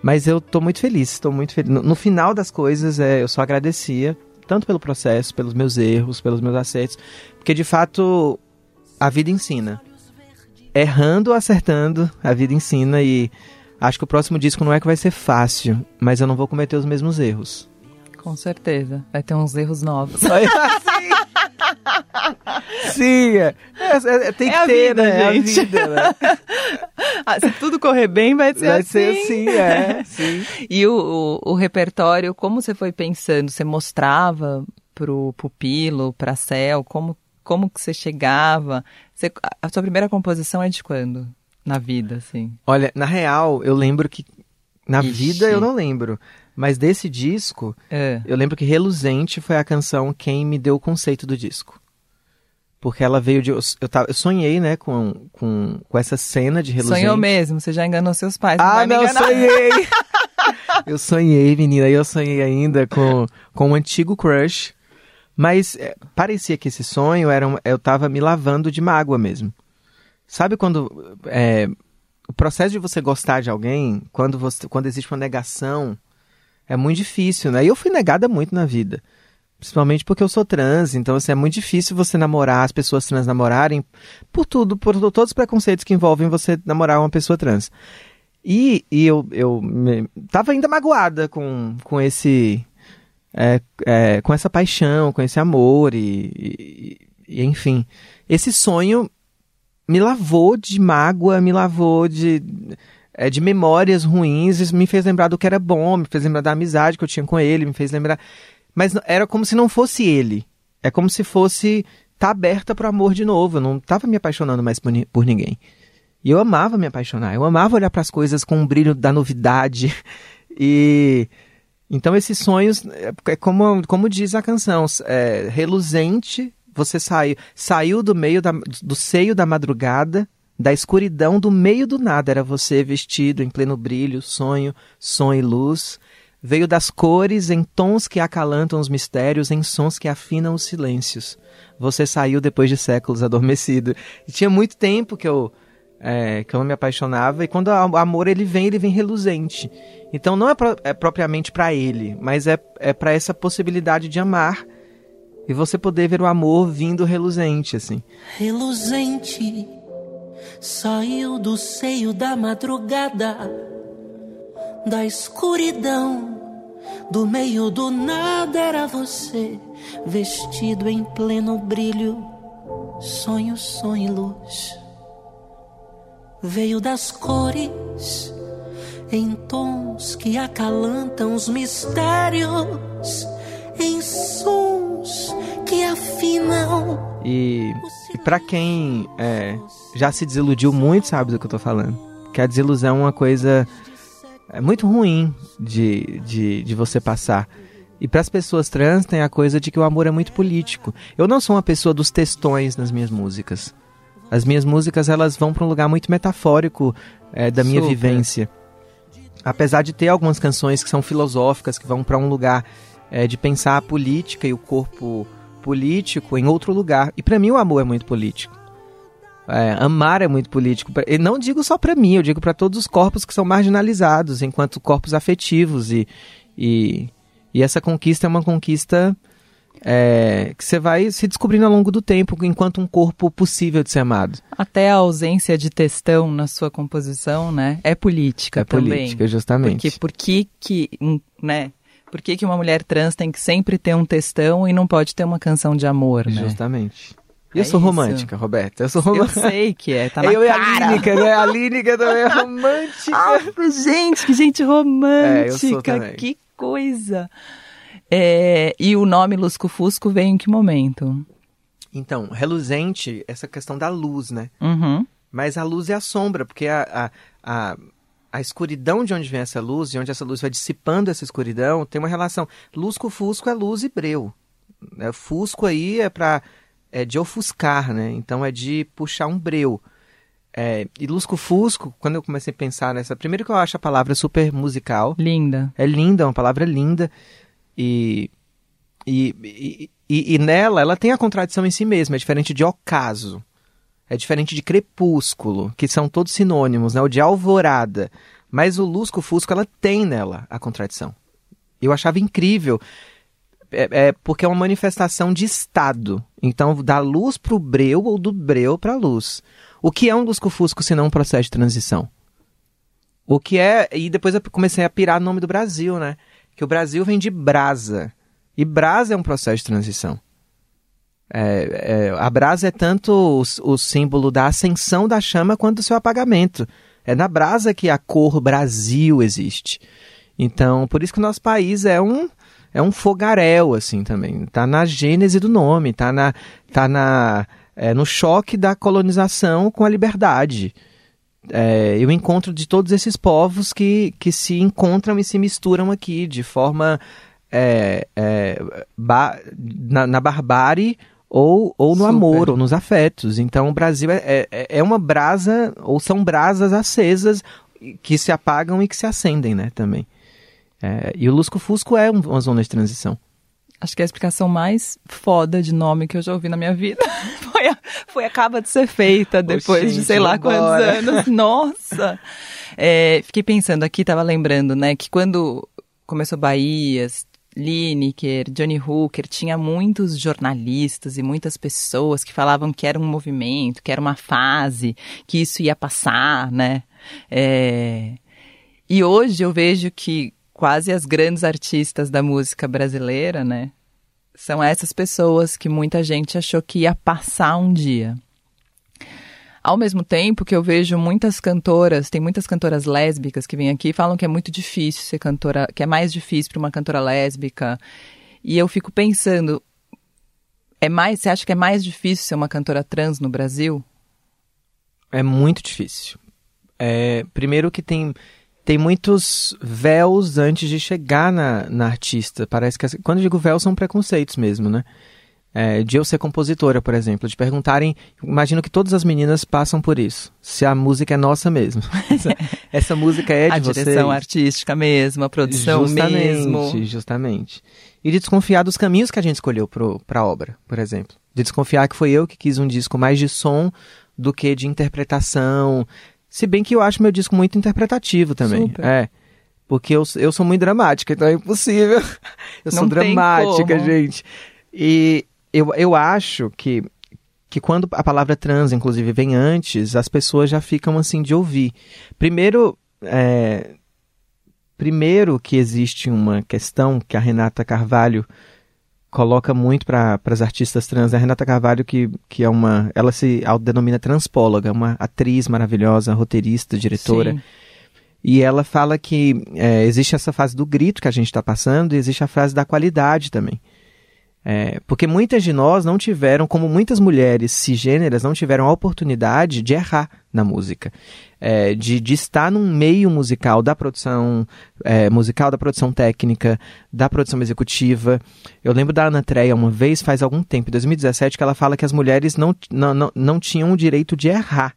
Mas eu tô muito feliz, estou muito feliz. No, no final das coisas, é, eu só agradecia, tanto pelo processo, pelos meus erros, pelos meus acertos, porque de fato a vida ensina. Errando ou acertando, a vida ensina e acho que o próximo disco não é que vai ser fácil, mas eu não vou cometer os mesmos erros. Com certeza. Vai ter uns erros novos. Sim, é, é- é- tem É que ter, vida, né? gente. É a vida, né? Ah, se tudo correr bem, vai ser Vai assim. ser assim, é. Sim. E o, o, o repertório, como você foi pensando? Você mostrava pro pupilo, pra Cel, como, como que você chegava? Você- a sua primeira composição é de quando? Na vida, assim. Olha, na real, eu lembro que. Na Ixi. vida eu não lembro. Mas desse disco, É. eu lembro que Reluzente foi a canção quem me deu o conceito do disco. Porque ela veio de. Eu, eu, tava- eu sonhei, né, com, com, com essa cena de Reluzente. Sonhou mesmo, você já enganou seus pais. Ah, não, enganar. sonhei! eu sonhei, menina. Eu sonhei ainda com, com um antigo crush. Mas é, parecia que esse sonho era um, eu tava me lavando de mágoa mesmo. Sabe quando é, o processo de você gostar de alguém, quando, você, quando existe uma negação, é muito difícil, né? E eu fui negada muito na vida. Principalmente porque eu sou trans, então assim, é muito difícil você namorar, as pessoas trans namorarem, por tudo, por todos os preconceitos que envolvem você namorar uma pessoa trans. E, e eu, eu tava ainda magoada com, com esse. é, é, com essa paixão, com esse amor e, e- e, enfim. Esse sonho me lavou de mágoa, me lavou de, é, de memórias ruins, me fez lembrar do que era bom, me fez lembrar da amizade que eu tinha com ele, me fez lembrar. Mas era como se não fosse ele. É como se fosse tá aberta pro amor de novo. Eu não tava me apaixonando mais por, por ninguém. E eu amava me apaixonar, eu amava olhar para as coisas com o brilho da novidade. E então esses sonhos, é é como, como diz a canção, é, reluzente, você saiu, saiu do meio da, do seio da madrugada, da escuridão, do meio do nada, era você vestido em pleno brilho, sonho, som e luz. Veio das cores em tons que acalantam os mistérios, em sons que afinam os silêncios. Você saiu depois de séculos adormecido. E tinha muito tempo que eu é, que eu não me apaixonava, e quando o amor ele vem, ele vem reluzente. Então não é, pro- é propriamente para ele, mas é, é para essa possibilidade de amar e você poder ver o amor vindo reluzente, assim. reluzente saiu do seio da madrugada, da escuridão, do meio do nada era você, vestido em pleno brilho, sonho, sonho e luz. Veio das cores, em tons que acalantam os mistérios, em sons que afinam E, e para quem é, já se desiludiu muito, sabe do que eu tô falando. Que a desilusão é uma coisa é muito ruim de, de, de você passar. E para as pessoas trans tem a coisa de que o amor é muito político. Eu não sou uma pessoa dos textões nas minhas músicas. As minhas músicas elas vão para um lugar muito metafórico é, da minha Super. vivência. Apesar de ter algumas canções que são filosóficas, que vão para um lugar é, de pensar a política e o corpo político em outro lugar. E para mim o amor é muito político. É, amar é muito político. E não digo só para mim, eu digo para todos os corpos que são marginalizados, enquanto corpos afetivos. E, e, e essa conquista é uma conquista é, que você vai se descobrindo ao longo do tempo, enquanto um corpo possível de ser amado. Até a ausência de textão na sua composição, né? É política É também. política, justamente. Porque por que que, né? Por que, que uma mulher trans tem que sempre ter um textão e não pode ter uma canção de amor, né? Justamente. E É eu sou isso. romântica, Roberta. Eu sou Eu romântica. sei que é, tá na eu e a cara. Línica, né? A Línica também é romântica. Ah, gente, que gente romântica. É, eu sou também. Que coisa. É, e o nome Lusco Fusco veio em que momento? Então, reluzente, essa questão da luz, né? Uhum. Mas a luz é a sombra, porque a, a, a, a escuridão de onde vem essa luz, e onde essa luz vai dissipando essa escuridão, tem uma relação. Lusco-fusco é luz e breu. É, fusco aí é para é de ofuscar, né? Então é de puxar um breu. É, e lusco-fusco, quando eu comecei a pensar nessa... Primeiro que eu acho a palavra super musical. Linda. É linda, é uma palavra linda. E, e, e, e, e nela, ela tem a contradição em si mesma. É diferente de ocaso. É diferente de crepúsculo, que são todos sinônimos, né? O de alvorada. Mas o lusco-fusco, ela tem nela a contradição. Eu achava incrível. É, é porque é uma manifestação de estado. Então, da luz para o breu ou do breu para a luz. O que é um lusco-fusco se não um processo de transição? O que é. E depois eu comecei a pirar no nome do Brasil, né? Que o Brasil vem de brasa. E brasa é um processo de transição. É, é, a brasa é tanto o, o símbolo da ascensão da chama quanto do seu apagamento. É na brasa que a cor Brasil existe. Então, por isso que o nosso país é um é um fogaréu assim também. Tá na gênese do nome, tá na tá na é, no choque da colonização com a liberdade. É, e o encontro de todos esses povos que, que se encontram e se misturam aqui de forma é, é, ba- na, na barbárie ou, ou no Super. amor, ou nos afetos. Então o Brasil é, é, é uma brasa, ou são brasas acesas que se apagam e que se acendem, né, também. É, e o Lusco Fusco é um- uma zona de transição. Acho que é a explicação mais foda de nome que eu já ouvi na minha vida. Foi, a- foi acaba de ser feita depois de gente, sei lá quantos anos. Nossa! É, fiquei pensando aqui, tava lembrando, né, que quando começou Bahias, Lineker, Johnny Hooker, tinha muitos jornalistas e muitas pessoas que falavam que era um movimento, que era uma fase, que isso ia passar, né? É, e hoje eu vejo que quase as grandes artistas da música brasileira, né? São essas pessoas que muita gente achou que ia passar um dia. Ao mesmo tempo que eu vejo muitas cantoras, tem muitas cantoras lésbicas que vêm aqui e falam que é muito difícil ser cantora, que é mais difícil para uma cantora lésbica. E eu fico pensando, é mais, você acha que é mais difícil ser uma cantora trans no Brasil? É muito difícil. É, primeiro que tem, tem muitos véus antes de chegar na, na artista. Parece que, as- quando eu digo véu, são preconceitos mesmo, né? É, de eu ser compositora, por exemplo, de perguntarem, imagino que todas as meninas passam por isso. Se a música é nossa mesmo. essa, essa música é de a direção vocês. artística mesmo, a produção justamente, mesmo. Justamente. E de desconfiar dos caminhos que a gente escolheu para a obra, por exemplo. De desconfiar que foi eu que quis um disco mais de som do que de interpretação. Se bem que eu acho meu disco muito interpretativo também. Super. É. Porque eu, eu sou muito dramática, então é impossível. Eu sou Não dramática, gente. E eu, eu acho que, que quando a palavra trans, inclusive, vem antes, as pessoas já ficam assim de ouvir. Primeiro, é, primeiro que existe uma questão que a Renata Carvalho coloca muito para as artistas trans. A Renata Carvalho, que, que é uma. Ela se autodenomina transpóloga, uma atriz maravilhosa, roteirista, diretora. Sim. E ela fala que é, existe essa fase do grito que a gente está passando e existe a fase da qualidade também. É, porque muitas de nós não tiveram, como muitas mulheres cisgêneras, não tiveram a oportunidade de errar na música. É, de, de estar num meio musical da produção é, musical, da produção técnica, da produção executiva. Eu lembro da Ana Treia uma vez, faz algum tempo, em 2017, que ela fala que as mulheres não, não, não, não tinham o direito de errar.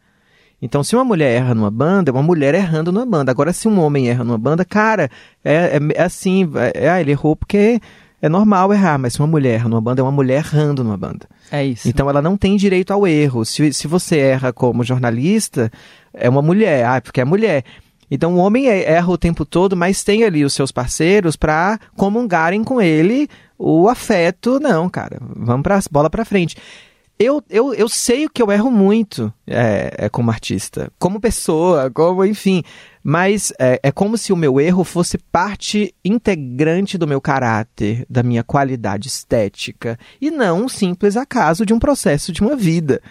Então, se uma mulher erra numa banda, é uma mulher errando numa banda. Agora, se um homem erra numa banda, cara, é, é, é assim, é, ah, ele errou porque é normal errar, mas se uma mulher numa banda, é uma mulher errando numa banda. É isso. Então ela não tem direito ao erro. Se, se você erra como jornalista, é uma mulher, ah, porque é mulher. Então o homem é, erra o tempo todo, mas tem ali os seus parceiros para comungarem com ele o afeto. Não, cara, vamos para bola para frente. Eu, eu, eu sei que eu erro muito é, é, como artista, como pessoa, como enfim. Mas é, é como se o meu erro fosse parte integrante do meu caráter, da minha qualidade estética, e não um simples acaso de um processo de uma vida.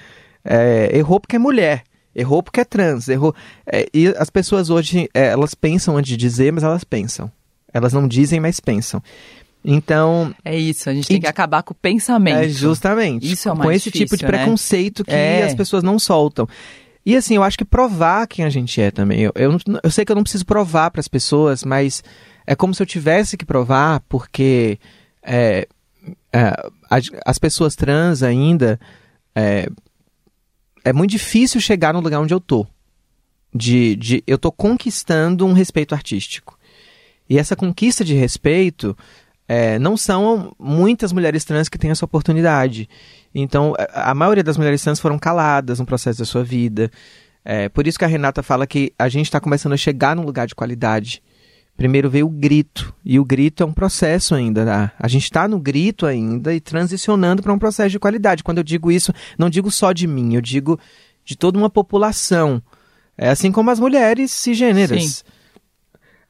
É, errou porque é mulher, errou porque é trans, errou. É, e as pessoas hoje, é, elas pensam antes de dizer, mas elas pensam. Elas não dizem, mas pensam. Então. É isso, a gente tem que acabar com o pensamento. É justamente. Isso é o mais Com esse difícil, tipo de né? preconceito que É. as pessoas não soltam. E assim, eu acho que provar quem a gente é também. Eu, eu, eu sei que eu não preciso provar para as pessoas, mas é como se eu tivesse que provar, porque é, é, as, as pessoas trans ainda. É, é muito difícil chegar no lugar onde eu tô. De, de, eu tô conquistando um respeito artístico. E essa conquista de respeito é, não são muitas mulheres trans que têm essa oportunidade. Então, a maioria das mulheres trans foram caladas no processo da sua vida. É, por isso que a Renata fala que a gente está começando a chegar num lugar de qualidade. Primeiro veio o grito, e o grito é um processo ainda. né? A gente está no grito ainda e transicionando para um processo de qualidade. Quando eu digo isso, não digo só de mim, eu digo de toda uma população. É assim como as mulheres cisgêneras. Sim.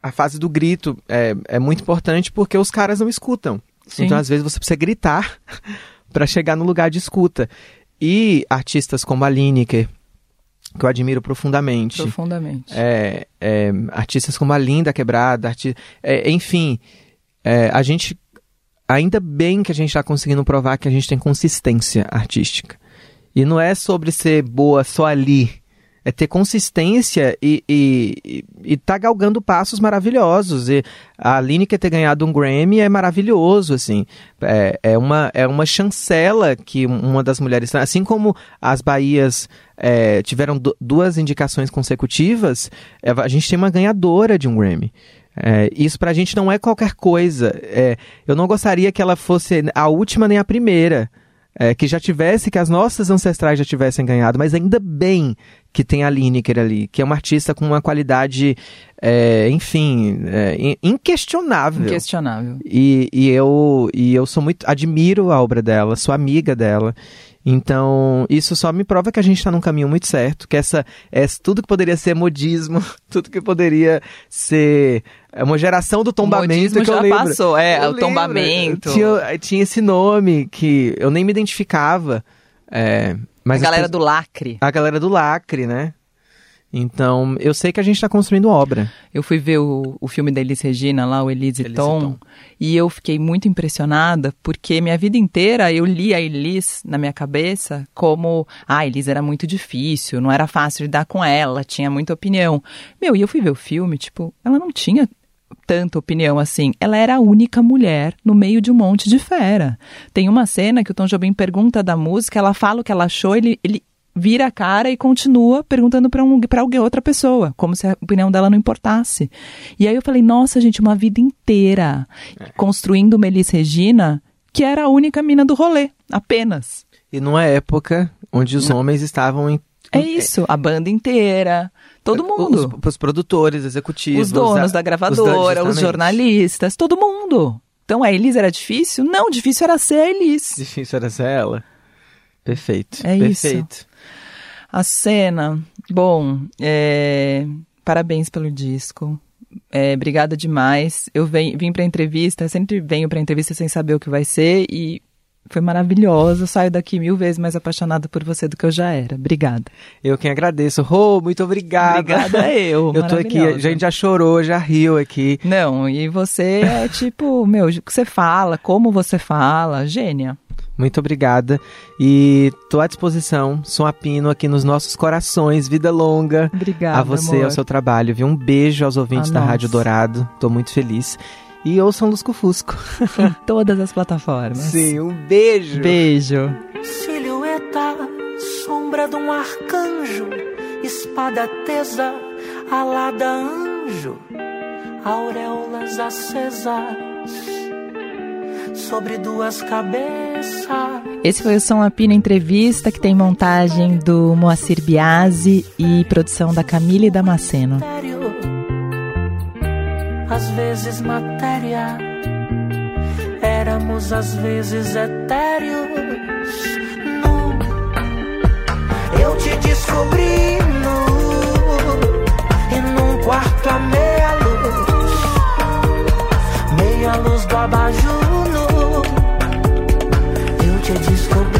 A fase do grito é, é muito importante porque os caras não escutam. Sim. Então, às vezes, você precisa gritar para chegar no lugar de escuta. E artistas como a Lineker, que eu admiro profundamente. Profundamente. É, é, artistas como a Linda Quebrada, arti é, enfim, é, a gente. Ainda bem que a gente está conseguindo provar que a gente tem consistência artística. E não é sobre ser boa só ali. É ter consistência e, e, tá galgando passos maravilhosos. E a Lineker ter ganhado um Grammy é maravilhoso, assim. É, é, uma, é uma chancela que uma das mulheres... Assim como as Bahias é, tiveram du- duas indicações consecutivas, é, a gente tem uma ganhadora de um Grammy. É, isso pra gente não é qualquer coisa. É, eu não gostaria que ela fosse a última nem a primeira. É, que já tivesse, que as nossas ancestrais já tivessem ganhado, mas ainda bem que tem a Lineker ali, que é uma artista com uma qualidade, é, enfim, é, in- inquestionável. Inquestionável. E, e eu e eu sou muito admiro a obra dela, sou amiga dela. Então, isso só me prova que a gente está num caminho muito certo, que essa é tudo que poderia ser modismo, tudo que poderia ser é uma geração do tombamento modismo que eu já lembro. passou, é, Eu o tombamento. Tinha, tinha esse nome que eu nem me identificava. é, mas a galera pessoas- do lacre. a galera do lacre, né? Então, eu sei que a gente está construindo obra. Eu fui ver o, o filme da Elis Regina lá, o Elise, Elis e Tom, Tom. e eu fiquei muito impressionada, porque minha vida inteira eu li a Elis na minha cabeça como, ah, a Elis era muito difícil, não era fácil lidar com ela, tinha muita opinião. Meu, e eu fui ver o filme, tipo, ela não tinha tanta opinião assim. Ela era a única mulher no meio de um monte de fera. Tem uma cena que o Tom Jobim pergunta da música, ela fala o que ela achou, ele, ele vira a cara e continua perguntando para um, pra alguém, outra pessoa, como se a opinião dela não importasse. E aí eu falei, nossa, gente, uma vida inteira construindo uma Elis Regina, que era a única mina do rolê, apenas. E numa época onde os homens estavam em. É isso, a banda inteira, todo mundo. Os, os produtores executivos. Os donos a- da os gravadora, os, justamente. jornalistas, todo mundo. Então a Elis era difícil? Não, difícil era ser a Elis. Difícil era ser ela. Perfeito. É isso. perfeito. A cena, bom, é, parabéns pelo disco. É, obrigada demais. Eu vem- vim pra entrevista, sempre venho pra entrevista sem saber o que vai ser e Foi maravilhosa. Saio daqui mil vezes mais apaixonada por você do que eu já era. Obrigada. Eu quem agradeço. Rô, muito obrigada. Obrigada eu. Eu tô aqui, a gente já chorou, já riu aqui. Não, e você é tipo, meu, o que você fala, como você fala, gênia. Muito obrigada. E tô à disposição. Sou a Pino aqui nos nossos corações. Vida longa. Obrigada. A você e ao seu trabalho, viu? Um beijo aos ouvintes A da nós. Rádio Dourado. Tô muito feliz. E ouçam Lusco Fusco. Em todas as plataformas. Sim, um beijo. Beijo. Silhueta, sombra de um arcanjo, espada tesa, alada anjo, auréolas acesas sobre duas cabeças. Esse foi o Som Apina Entrevista, que tem montagem do Moacir Biasi e produção da Camille Damasceno. Mistério, às vezes matéria. Éramos às vezes etéreos. Nu. Eu te descobri nu. E num quarto a meia luz. Meia luz do abajur nu. Eu te descobri.